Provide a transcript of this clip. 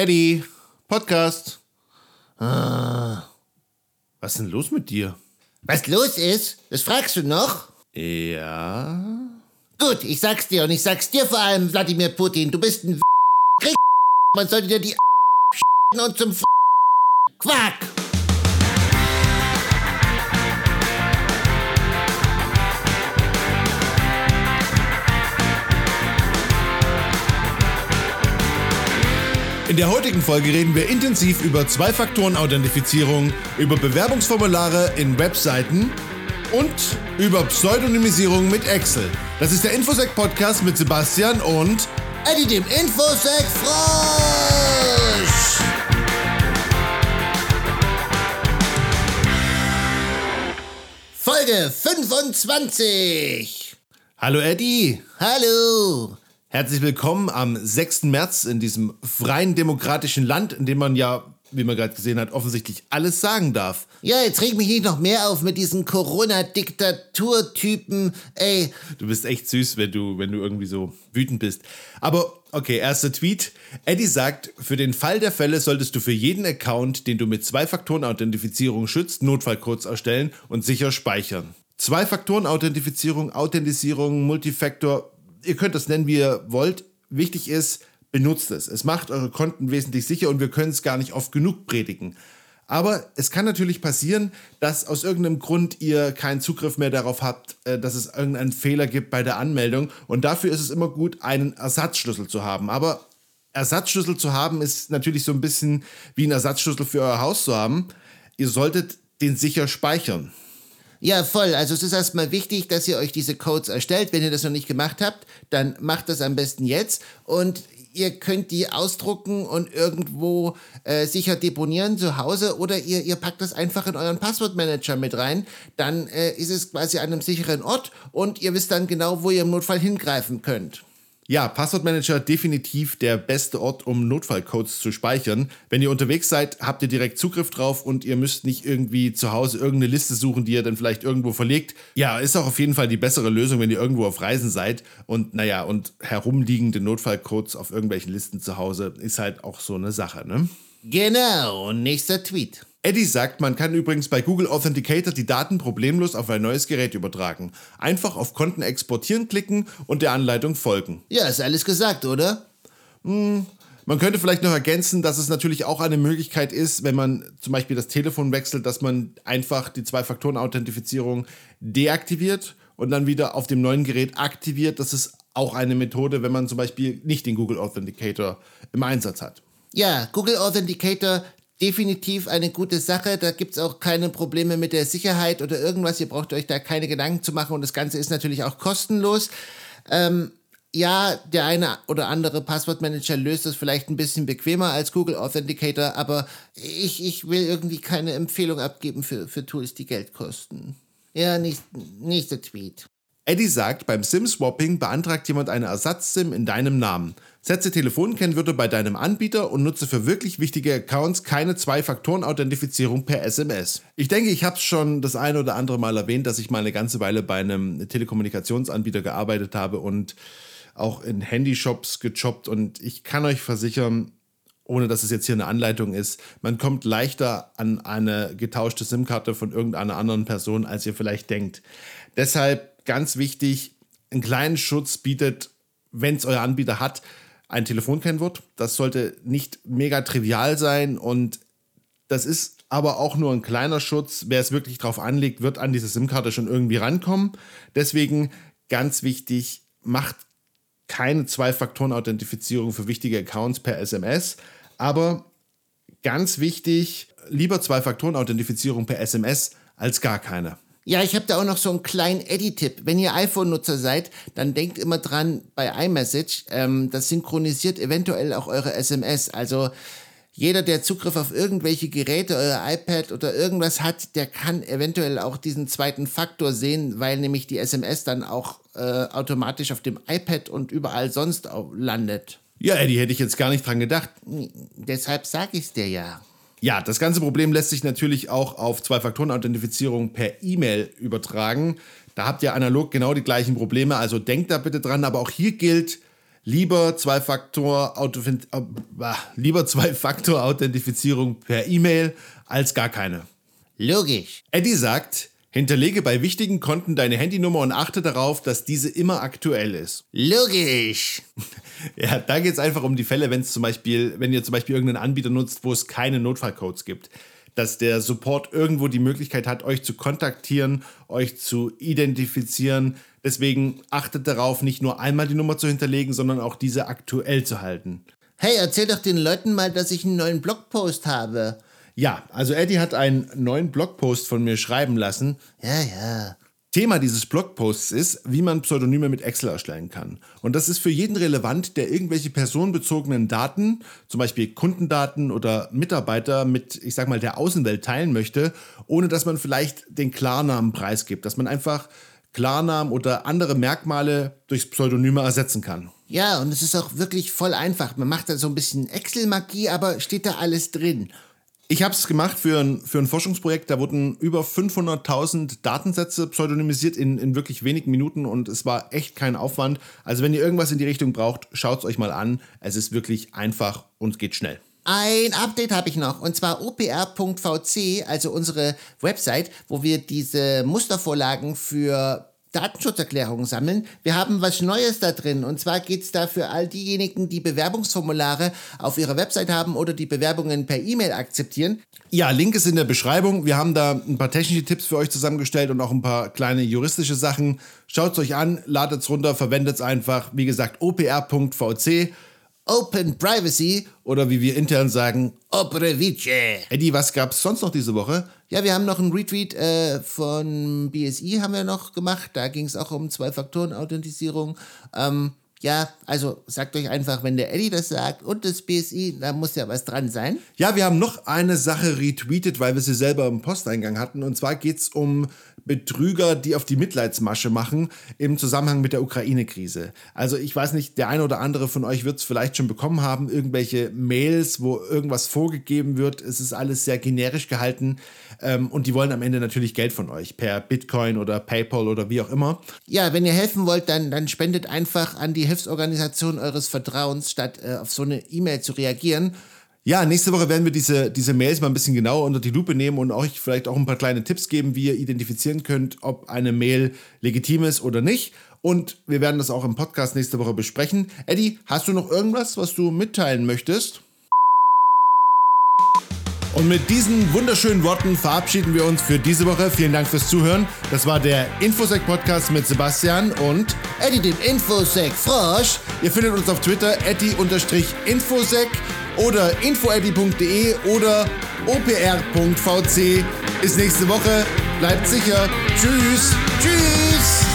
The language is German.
Eddie, Podcast. Ah, was ist denn los mit dir? Was los ist? Das fragst du noch? Ja. Gut, ich sag's dir und ich sag's dir vor allem, Wladimir Putin. Du bist ein Krieg. Man sollte dir die und zum Quack. In der heutigen Folge reden wir intensiv über Zwei-Faktoren-Authentifizierung, über Bewerbungsformulare in Webseiten und über Pseudonymisierung mit Excel. Das ist der Infosec Podcast mit Sebastian und Eddie dem Infosec Frosch. Folge 25. Hallo Eddie. Hallo. Herzlich willkommen am 6. März in diesem freien demokratischen Land, in dem man ja, wie man gerade gesehen hat, offensichtlich alles sagen darf. Ja, jetzt reg mich nicht noch mehr auf mit diesen Corona-Diktaturtypen. Ey, Du bist echt süß, wenn du, wenn du irgendwie so wütend bist. Aber okay, erster Tweet. Eddie sagt, für den Fall der Fälle solltest du für jeden Account, den du mit Zwei-Faktoren-Authentifizierung schützt, Notfallcodes erstellen und sicher speichern. Zwei-Faktoren-Authentifizierung, Authentisierung, Multifactor, ihr könnt das nennen, wie ihr wollt. Wichtig ist, benutzt es. Es macht eure Konten wesentlich sicher und wir können es gar nicht oft genug predigen. Aber es kann natürlich passieren, dass aus irgendeinem Grund ihr keinen Zugriff mehr darauf habt, äh, dass es irgendeinen Fehler gibt bei der Anmeldung. Und dafür ist es immer gut, einen Ersatzschlüssel zu haben. Aber Ersatzschlüssel zu haben ist natürlich so ein bisschen wie ein Ersatzschlüssel für euer Haus zu haben. Ihr solltet den sicher speichern. Ja, voll. Also es ist erstmal wichtig, dass ihr euch diese Codes erstellt. Wenn ihr das noch nicht gemacht habt, dann macht das am besten jetzt. Und ihr könnt die ausdrucken und irgendwo äh, sicher deponieren zu Hause oder ihr, ihr packt das einfach in euren Passwortmanager mit rein. Dann äh, ist es quasi an einem sicheren Ort und ihr wisst dann genau, wo ihr im Notfall hingreifen könnt. Ja, Passwortmanager definitiv der beste Ort, um Notfallcodes zu speichern. Wenn ihr unterwegs seid, habt ihr direkt Zugriff drauf und ihr müsst nicht irgendwie zu Hause irgendeine Liste suchen, die ihr dann vielleicht irgendwo verlegt. Ja, ist auch auf jeden Fall die bessere Lösung, wenn ihr irgendwo auf Reisen seid. Und naja, und herumliegende Notfallcodes auf irgendwelchen Listen zu Hause ist halt auch so eine Sache, ne? Genau, und nächster Tweet. Eddie sagt, man kann übrigens bei Google Authenticator die Daten problemlos auf ein neues Gerät übertragen. Einfach auf Konten exportieren klicken und der Anleitung folgen. Ja, ist alles gesagt, oder? Man könnte vielleicht noch ergänzen, dass es natürlich auch eine Möglichkeit ist, wenn man zum Beispiel das Telefon wechselt, dass man einfach die Zwei-Faktoren-Authentifizierung deaktiviert und dann wieder auf dem neuen Gerät aktiviert. Das ist auch eine Methode, wenn man zum Beispiel nicht den Google Authenticator im Einsatz hat. Ja, Google Authenticator definitiv eine gute Sache. Da gibt's auch keine Probleme mit der Sicherheit oder irgendwas. Ihr braucht euch da keine Gedanken zu machen und das Ganze ist natürlich auch kostenlos. Ähm, ja, der eine oder andere Passwortmanager löst das vielleicht ein bisschen bequemer als Google Authenticator, aber ich, ich will irgendwie keine Empfehlung abgeben für, für Tools, die Geld kosten. Ja, nächst, nächster Tweet. Eddie sagt, beim SIM-Swapping beantragt jemand eine Ersatz-SIM in deinem Namen. Setze Telefonkennwörter bei deinem Anbieter und nutze für wirklich wichtige Accounts keine Zwei-Faktoren-Authentifizierung per SMS. Ich denke, ich habe es schon das eine oder andere Mal erwähnt, dass ich mal eine ganze Weile bei einem Telekommunikationsanbieter gearbeitet habe und auch in Handyshops gejobbt und ich kann euch versichern, ohne dass es jetzt hier eine Anleitung ist, man kommt leichter an eine getauschte SIM-Karte von irgendeiner anderen Person, als ihr vielleicht denkt. Deshalb ganz wichtig, einen kleinen Schutz bietet, wenn es euer Anbieter hat, ein Telefonkennwort. Das sollte nicht mega trivial sein und das ist aber auch nur ein kleiner Schutz. Wer es wirklich drauf anlegt, wird an diese SIM-Karte schon irgendwie rankommen. Deswegen ganz wichtig, macht keine Zwei-Faktoren-Authentifizierung für wichtige Accounts per SMS. Aber ganz wichtig, lieber Zwei-Faktoren-Authentifizierung per SMS als gar keine. Ja, ich habe da auch noch so einen kleinen Edit-Tipp. Wenn ihr iPhone-Nutzer seid, dann denkt immer dran bei iMessage, ähm, das synchronisiert eventuell auch eure SMS. Also jeder, der Zugriff auf irgendwelche Geräte, euer iPad oder irgendwas hat, der kann eventuell auch diesen zweiten Faktor sehen, weil nämlich die SMS dann auch äh, automatisch auf dem iPad und überall sonst landet. Ja, Eddie, hätte ich jetzt gar nicht dran gedacht. Deshalb sage ich dir ja. Ja, das ganze Problem lässt sich natürlich auch auf Zwei-Faktoren-Authentifizierung per E-Mail übertragen. Da habt ihr analog genau die gleichen Probleme, also denkt da bitte dran. Aber auch hier gilt, lieber äh, Zwei-Faktor-Authentifizierung per E-Mail als gar keine. Logisch. Eddie sagt, hinterlege bei wichtigen Konten deine Handynummer und achte darauf, dass diese immer aktuell ist. Logisch. Ja, da geht es einfach um die Fälle, wenn es zum Beispiel, wenn ihr zum Beispiel irgendeinen Anbieter nutzt, wo es keine Notfallcodes gibt dass der Support irgendwo die Möglichkeit hat, euch zu kontaktieren, euch zu identifizieren. Deswegen achtet darauf, nicht nur einmal die Nummer zu hinterlegen, sondern auch diese aktuell zu halten. Hey, erzähl doch den Leuten mal, dass ich einen neuen Blogpost habe. Ja, also Eddie hat einen neuen Blogpost von mir schreiben lassen. Ja, ja. Thema dieses Blogposts ist, wie man Pseudonyme mit Excel erstellen kann. Und das ist für jeden relevant, der irgendwelche personenbezogenen Daten, zum Beispiel Kundendaten oder Mitarbeiter mit, ich sag mal, der Außenwelt teilen möchte, ohne dass man vielleicht den Klarnamen preisgibt, dass man einfach Klarnamen oder andere Merkmale durch Pseudonyme ersetzen kann. Ja, und es ist auch wirklich voll einfach. Man macht da so ein bisschen Excel-Magie, aber steht da alles drin. Ich habe es gemacht für ein, für ein Forschungsprojekt, da wurden über 500.000 Datensätze pseudonymisiert in, in wirklich wenigen Minuten und es war echt kein Aufwand. Also wenn ihr irgendwas in die Richtung braucht, schaut es euch mal an. Es ist wirklich einfach und geht schnell. Ein Update habe ich noch und zwar opr.vc, also unsere Website, wo wir diese Mustervorlagen für Datenschutzerklärungen sammeln. Wir haben was Neues da drin. Und zwar geht es da für all diejenigen, die Bewerbungsformulare auf ihrer Website haben oder die Bewerbungen per E-Mail akzeptieren. Ja, Link ist in der Beschreibung. Wir haben da ein paar technische Tipps für euch zusammengestellt und auch ein paar kleine juristische Sachen. Schaut es euch an, ladet es runter, verwendet es einfach. Wie gesagt, opr.vc. Open Privacy oder wie wir intern sagen, Opere Vice. Eddie, was gab es sonst noch diese Woche? Ja, wir haben noch einen Retweet äh, von BSI haben wir noch gemacht. Da ging es auch um Zwei-Faktoren-Authentisierung. Ähm, ja, also sagt euch einfach, wenn der Eddie das sagt und das BSI, da muss ja was dran sein. Ja, wir haben noch eine Sache retweetet, weil wir sie selber im Posteingang hatten. Und zwar geht es um Betrüger, die auf die Mitleidsmasche machen im Zusammenhang mit der Ukraine-Krise. Also ich weiß nicht, der eine oder andere von euch wird es vielleicht schon bekommen haben, irgendwelche Mails, wo irgendwas vorgegeben wird. Es ist alles sehr generisch gehalten ähm, und die wollen am Ende natürlich Geld von euch per Bitcoin oder PayPal oder wie auch immer. Ja, wenn ihr helfen wollt, dann, dann spendet einfach an die Hilfsorganisation eures Vertrauens, statt äh, auf so eine E-Mail zu reagieren. Ja, nächste Woche werden wir diese, diese Mails mal ein bisschen genauer unter die Lupe nehmen und euch vielleicht auch ein paar kleine Tipps geben, wie ihr identifizieren könnt, ob eine Mail legitim ist oder nicht. Und wir werden das auch im Podcast nächste Woche besprechen. Eddie, hast du noch irgendwas, was du mitteilen möchtest? Und mit diesen wunderschönen Worten verabschieden wir uns für diese Woche. Vielen Dank fürs Zuhören. Das war der Infosec Podcast mit Sebastian und Eddie, dem Infosec Frosch. Ihr findet uns auf Twitter, eddie-infosec oder infoeddy.de oder opr.vc. Bis nächste Woche. Bleibt sicher. Tschüss. Tschüss.